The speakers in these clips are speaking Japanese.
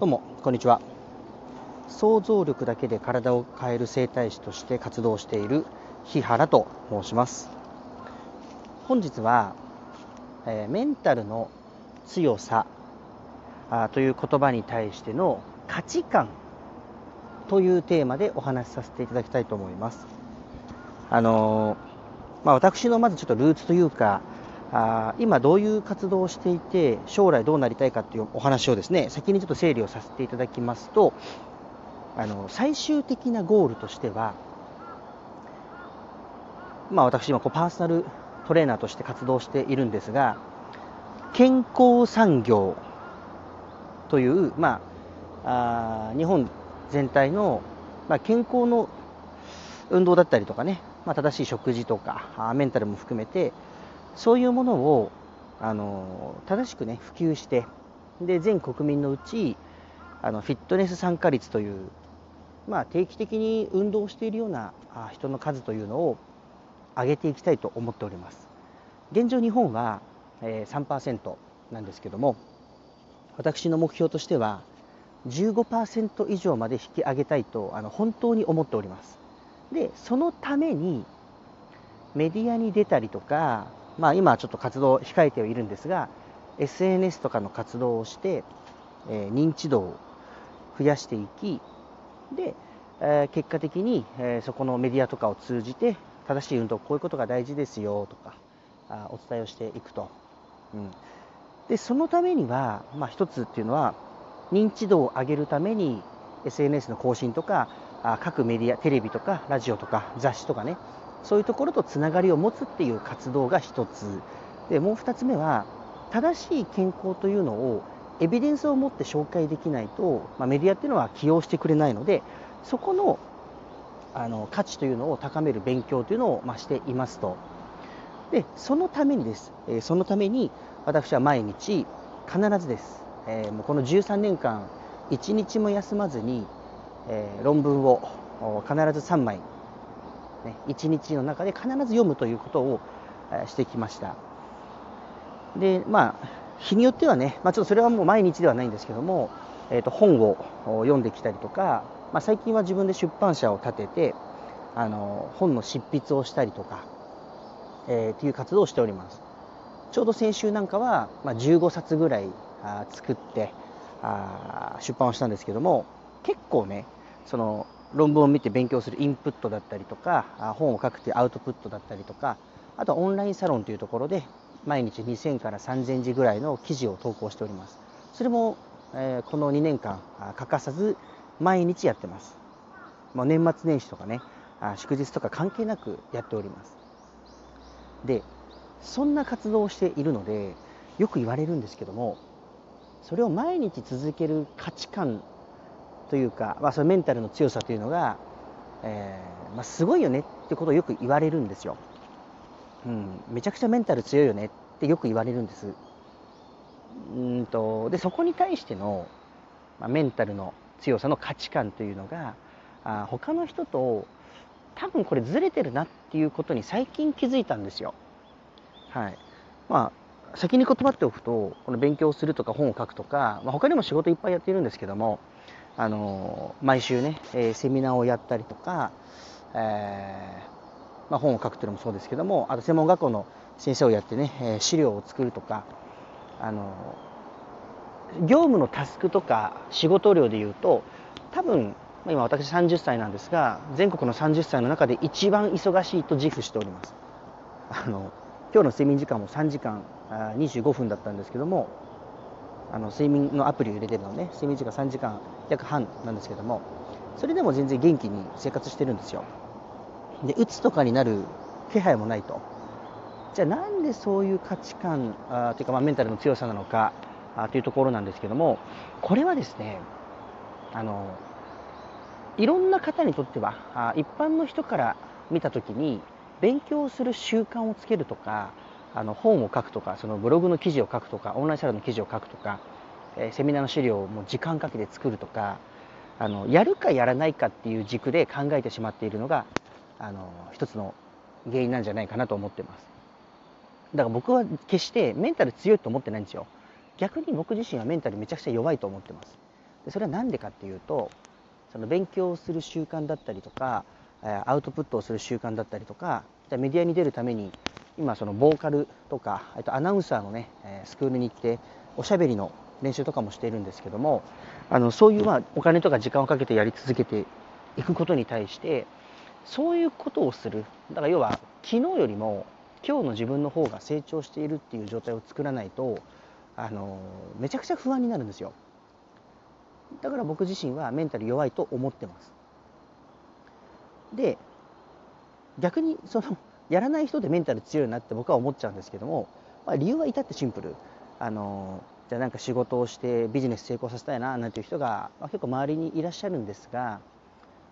どうもこんにちは。想像力だけで体を変える整体師として活動している日原と申します。本日は、えー、メンタルの強さあという言葉に対しての価値観というテーマでお話しさせていただきたいと思います。あのー、まあ、私のまずちょっとルーツというかあ今どういう活動をしていて将来どうなりたいかっていうお話をですね先にちょっと整理をさせていただきますとあの最終的なゴールとしてはまあ私今こうパーソナルトレーナーとして活動しているんですが健康産業という、まあ、あ日本全体の、まあ、健康の運動だったりとかね、まあ、正しい食事とかメンタルも含めてそういうものをあの正しくね普及してで全国民のうちあのフィットネス参加率という、まあ、定期的に運動しているような人の数というのを上げていきたいと思っております。現状日本は、え、3%なんですけども私の目標としては15%以上まで引き上げたいとあの本当に思っております。でそのためにメディアに出たりとかまあ、今はちょっと活動を控えてはいるんですが SNS とかの活動をして、えー、認知度を増やしていきで、えー、結果的に、えー、そこのメディアとかを通じて正しい運動こういうことが大事ですよとかあお伝えをしていくと、うん、でそのためには、まあ、一つっていうのは認知度を上げるために SNS の更新とかあ各メディアテレビとかラジオとか雑誌とかねそういうところとつながりを持つっていう活動が一つ。でもう2つ目は正しい健康というのをエビデンスを持って紹介できないと、まあ、メディアっていうのは起用してくれないのでそこのあの価値というのを高める勉強というのを、まあ、していますと。でそのためにです、えー、そのために私は毎日必ずです、えー、もうこの13年間1日も休まずに、えー、論文を必ず3枚ね、1日の中で必ず読むということをしてきました。で、まあ、日によってはね、まあ、ちょっとそれはもう毎日ではないんですけども、えー、と本を読んできたりとか、まあ、最近は自分で出版社を立てて、あの本の執筆をしたりとか、えー、っていう活動をしております。ちょうど先週なんかは、まあ、15冊ぐらいあ作ってあ出版をしたんですけども結構ねその論文を見て勉強するインプットだったりとか本を書くというアウトプットだったりとかあとはオンラインサロンというところで毎日2000から3000字ぐらいの記事を投稿しております。それも、え、この2年間欠かさず毎日やってます。もう年末年始とかね祝日とか関係なくやっております。でそんな活動をしているのでよく言われるんですけどもそれを毎日続ける価値観というか、まあ、そのメンタルの強さというのが、えー、まあ、すごいよねってことをよく言われるんですよ、うん、めちゃくちゃメンタル強いよねってよく言われるんです。うんとでそこに対しての、まあ、メンタルの強さの価値観というのがあ他の人と多分これずれてるなっていうことに最近気づいたんですよ。はい。まあ先に断っておくとこの勉強するとか本を書くとか、まあ、他にも仕事いっぱいやっているんですけどもあの毎週ね、え、セミナーをやったりとか、え、まあ、本を書くというのもそうですけどもあと専門学校の先生をやってね、え、資料を作るとかあの業務のタスクとか仕事量でいうと多分今私30歳なんですが全国の30歳の中で一番忙しいと自負しております。あの今日の睡眠時間も3時間25分だったんですけどもあの睡眠のアプリを入れてるのね。睡眠時間3時間約半なんですけども。それでも全然元気に生活してるんですよ。でうつとかになる気配もないと。じゃあなんでそういう価値観あというかまあメンタルの強さなのかあというところなんですけども。これはですねあのいろんな方にとってはあ一般の人から見た時に勉強する習慣をつけるとかあの本を書くとかそのブログの記事を書くとかオンラインサロンの記事を書くとか、えセミナーの資料をもう時間かけて作るとかあのやるかやらないかっていう軸で考えてしまっているのがあの一つの原因なんじゃないかなと思ってます。だから僕は決してメンタル強いと思ってないんですよ。逆に僕自身はメンタルめちゃくちゃ弱いと思ってます。でそれは何でかっていうとその勉強をする習慣だったりとかアウトプットをする習慣だったりとかメディアに出るために今そのボーカルとかとアナウンサーのねスクールに行っておしゃべりの練習とかもしているんですけどもあのそういうまあお金とか時間をかけてやり続けていくことに対してそういうことをする。だから要は昨日よりも今日の自分の方が成長しているっていう状態を作らないとあのめちゃくちゃ不安になるんですよ。だから僕自身はメンタル弱いと思ってます。で逆にそのやらない人でメンタル強いなって僕は思っちゃうんですけども、まあ、理由は至ってシンプル。あのじゃあなんか仕事をしてビジネス成功させたいななんていう人が、まあ、結構周りにいらっしゃるんですが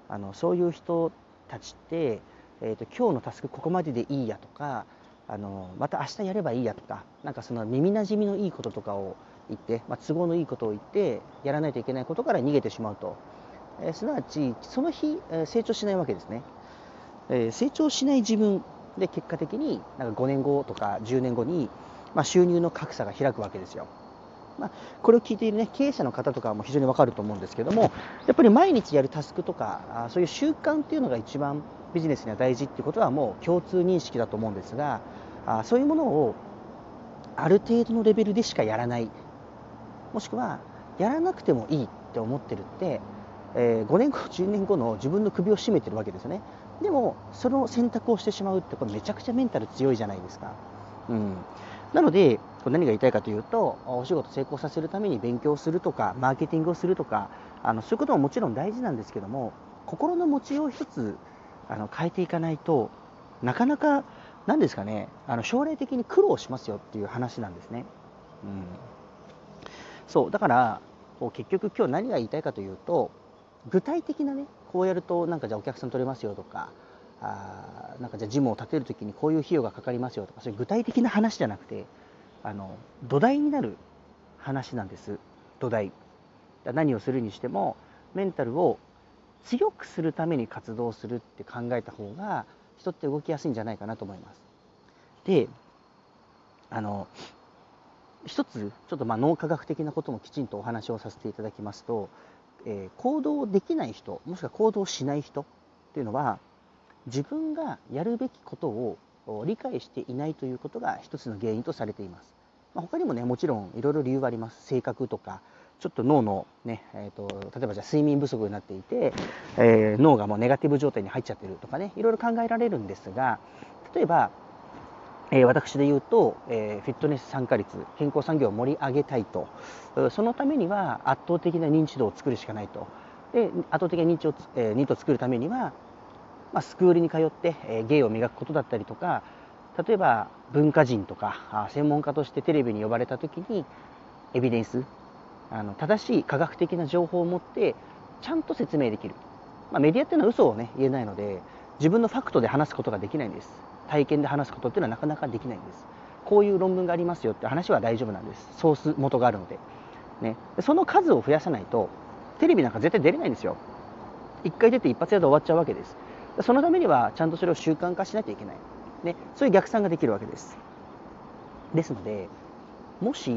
あのそういう人たちって、えーと、今日のタスクここまででいいやとかあのまた明日やればいいやとかなんかその耳なじみのいいこととかを言って、まあ、都合のいいことを言ってやらないといけないことから逃げてしまうと、えー、すなわちその日、えー、成長しないわけですね、えー、成長しない自分で結果的になんか5年後とか10年後に、まあ、収入の格差が開くわけですよ。まあ、これを聞いている、ね、経営者の方とかも非常に分かると思うんですけどもやっぱり毎日やるタスクとかそういう習慣っていうのが一番ビジネスには大事っていうことはもう共通認識だと思うんですがあそういうものをある程度のレベルでしかやらない。もしくはやらなくてもいいって思ってるって、えー、5年後10年後の自分の首を絞めてるわけですよね。でもその選択をしてしまうってこれめちゃくちゃメンタル強いじゃないですか、うん、なので何が言いたいかというとお仕事成功させるために勉強するとかマーケティングをするとかあのそういうことももちろん大事なんですけども心の持ちよう一つあの変えていかないとなかなか何ですかねあの将来的に苦労しますよっていう話なんですね。うん、そう。だからこう結局今日何が言いたいかというと具体的なねこうやるとなんかじゃあお客さん取れますよとかあなんかじゃあジムを建てる時にこういう費用がかかりますよとかそういう具体的な話じゃなくてあの土台になる話なんです。土台。何をするにしてもメンタルを強くするために活動するって考えた方が人って動きやすいんじゃないかなと思います。であの一つちょっとまあ脳科学的なこともきちんとお話をさせていただきますと、えー、行動できない人もしくは行動しない人っていうのは自分がやるべきことを理解していないということが一つの原因とされています。まあ、他にもねもちろんいろいろ理由はあります性格とかちょっと脳のね、えーと、例えばじゃあ睡眠不足になっていて、えー、脳がもうネガティブ状態に入っちゃってるとかねいろいろ考えられるんですが例えば、え、私で言うと、え、フィットネス参加率健康産業を盛り上げたいと。そのためには圧倒的な認知度を作るしかないと。で圧倒的な認知を、えー、認知を作るためにはまあ、スクールに通って、え芸を磨くことだったりとか例えば文化人とか専門家としてテレビに呼ばれた時にエビデンスあの正しい科学的な情報を持ってちゃんと説明できる、まあ、メディアっていうのは嘘をね言えないので自分のファクトで話すことができないんです。体験で話すことっていうのはなかなかできないんです。こういう論文がありますよって話は大丈夫なんです。ソース元があるので、ね、その数を増やさないとテレビなんか絶対出れないんですよ。一回出て一発屋で終わっちゃうわけです。そのためにはちゃんとそれを習慣化しなきゃいけない、ね、そういう逆算ができるわけです。ですのでもし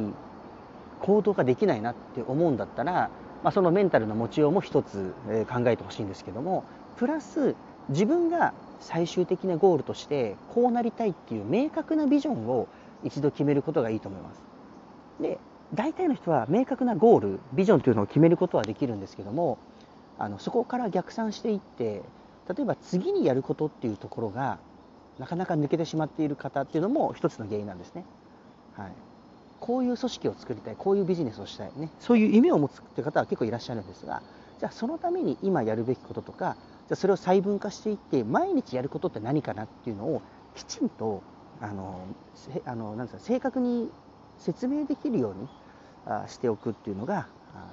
行動ができないなって思うんだったら、まあ、そのメンタルの持ちようも一つ考えてほしいんですけどもプラス自分が最終的なゴールとしてこうなりたいっていう明確なビジョンを一度決めることがいいと思いますで大体の人は明確なゴールビジョンというのを決めることはできるんですけどもあのそこから逆算していって例えば次にやることっていうところがなかなか抜けてしまっている方っていうのも一つの原因なんですね。はい、こういう組織を作りたいこういうビジネスをしたいねそういう夢を持つって方は結構いらっしゃるんですがじゃあそのために今やるべきこととかじゃそれを細分化していって毎日やることって何かなっていうのをきちんとあのあのなんですか正確に説明できるようにあしておくっていうのが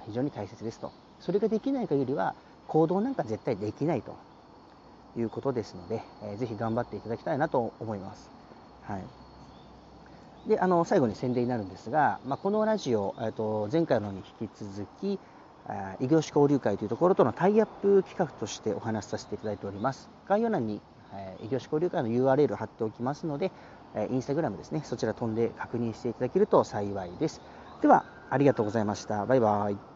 非常に大切ですとそれができない限りは行動なんか絶対できないということですので、えー、ぜひ頑張っていただきたいなと思います。はい、であの最後に宣伝になるんですが、まあ、このラジオ、えー、と前回のに引き続き異業種交流会というところとのタイアップ企画としてお話しさせていただいております。概要欄に、え異業種交流会の URL を貼っておきますので、えインスタグラムですね、そちら飛んで確認していただけると幸いです。では、ありがとうございました。バイバイ。